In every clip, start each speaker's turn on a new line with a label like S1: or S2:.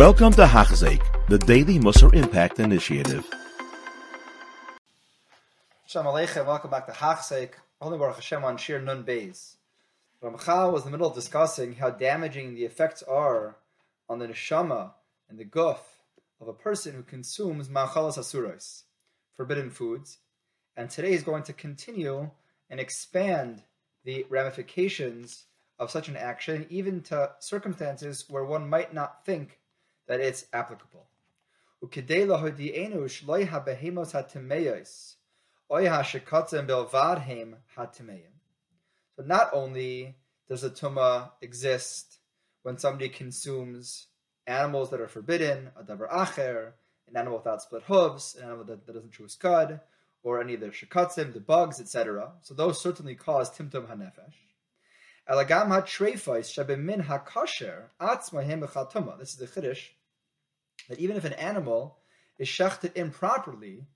S1: Welcome to Hachzik, the Daily Musar Impact Initiative.
S2: Shalom Aleichem, welcome back to Hachzik, Holy Baruch Hashem on Shiur Nun Beis. Ramchal was in the middle of discussing how damaging the effects are on the neshama and the guf of a person who consumes ma'achalas asuros, forbidden foods, and today he's going to continue and expand the ramifications of such an action, even to circumstances where one might not think that it's applicable. So not only does a tuma exist when somebody consumes animals that are forbidden, a davar acher, an animal without split hooves, an animal that, that doesn't chew its cud, or any of the shikatzim, the bugs, etc. So those certainly cause timtum hanefesh. Elagam ha-treifais shabemin ha-kasher atzmahem. This is the chiddush that even if an animal is shechted improperly,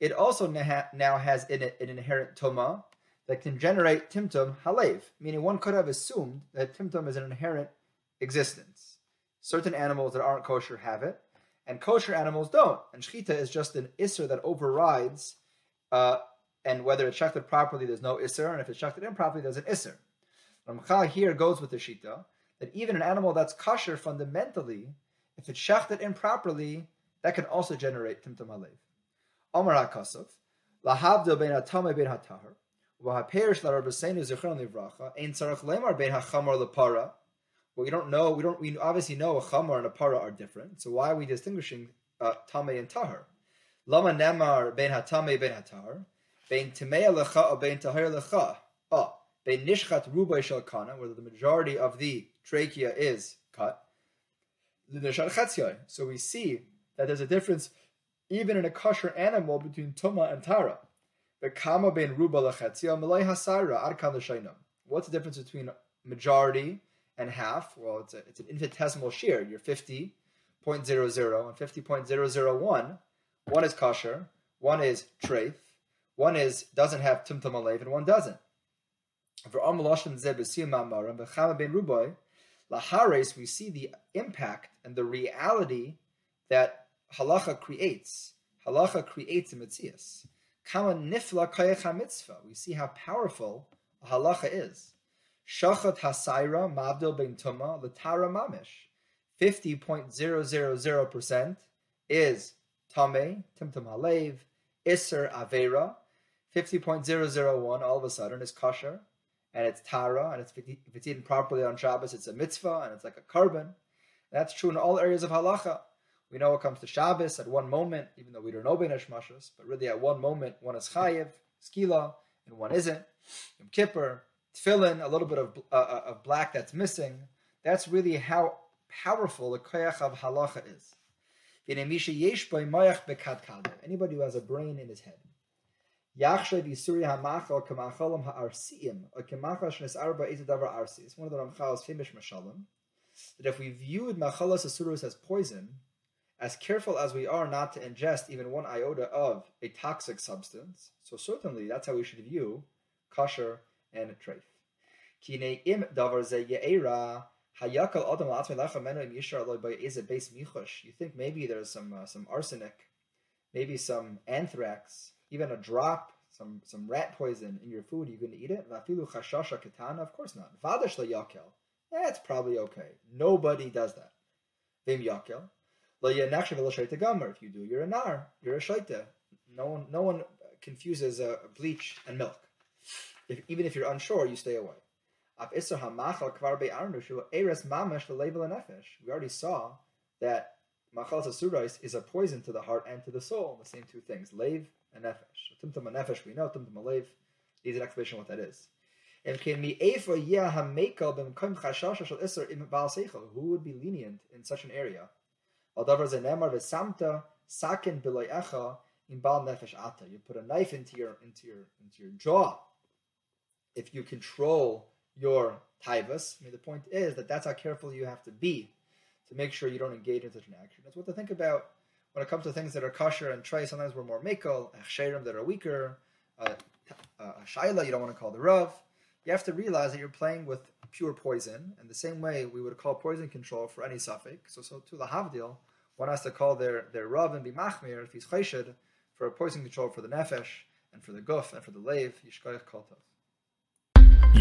S2: it also now has in it an inherent tuma that can generate timtum halev, meaning one could have assumed that timtum is an inherent existence. Certain animals that aren't kosher have it, and kosher animals don't. And shchita is just an isser that overrides, uh, and whether it's shechted properly, there's no isser, and if it's shechted improperly, there's an isser. Ramchal here goes with the shita that even an animal that's kosher fundamentally, if it's shechted improperly, that can also generate timtum halev. Amar HaKasov, lahavdil ben atame ben hatahar, v'haperish larabasenu zichron livracha, ein tzarach lemar ben hachamar lepara. Well, we don't know, we don't, we obviously know a chamar and a para are different, so why are we distinguishing uh, tame and tahar? Lama nemar ben hatame ben hatahar, ben timea lecha or ben tahar lecha. Oh, ben nishchat rubai shel kana, where the majority of the trachea is cut. So we see that there's a difference even in a kosher animal between tuma and tara. What's the difference between majority and half? Well, it's, a, it's an infinitesimal shiur. You're 50.00 and 50.001. One is kosher, one is treif, one is doesn't have tumtum alev, and one doesn't. Lahares, we see the impact and the reality that halacha creates. Halacha creates a mitzias. Kama nifla kayach mitzvah. We see how powerful halacha is. Shachat hasaira mavdil ben tuma latara mamish. 50.000% is tame, timtum halev, iser avera. 50.001 all of a sudden is kosher, and it's tara, and it's, if it's eaten properly on Shabbos, it's a mitzvah, and it's like a korban. That's true in all areas of halacha. We know it comes to Shabbos at one moment, even though we don't know Benesh Mashas, but really at one moment one is Chayiv, Skila, and one isn't. Yom Kippur, Tefillin, a little bit of, uh, uh, of black that's missing. That's really how powerful the Koyach of Halacha is. Anybody who has a brain in his head. It's one of the Ramchal's famous mashalim that if we viewed machalas asuros as poison, as careful as we are not to ingest even one iota of a toxic substance, so certainly that's how we should view kosher and treif. You think maybe there's some uh, some arsenic, maybe some anthrax, even a drop, some some rat poison in your food. Going to eat it? Of course not. That's probably okay. Nobody does that. Vim yakel. If you do, you're a nar, you're a shaita. No one, no one confuses uh, bleach and milk. If, even if you're unsure, you stay away. We already saw that machal asurais is a poison to the heart and to the soul. The same two things, lave and nefesh. Tumtum and nefesh we know. Tumtum and lave needs an explanation what that is. Who would be lenient in such an area? You put a knife into your into your into your jaw. If you control your taivas, I mean, the point is that that's how careful you have to be to make sure you don't engage in such an action. That's what to think about when it comes to things that are kosher and tray. Sometimes we're more mekel, achsherim that are weaker, uh, uh, shaila you don't want to call the rav. You have to realize that you're playing with pure poison. And the same way we would call poison control for any suffix. So, so to the Havdil, one has to call their, their Rav and be Machmir if he's Chayshid for a poison control for the Nefesh and for the Guf and for the Leiv, Yishkoyach Koltov.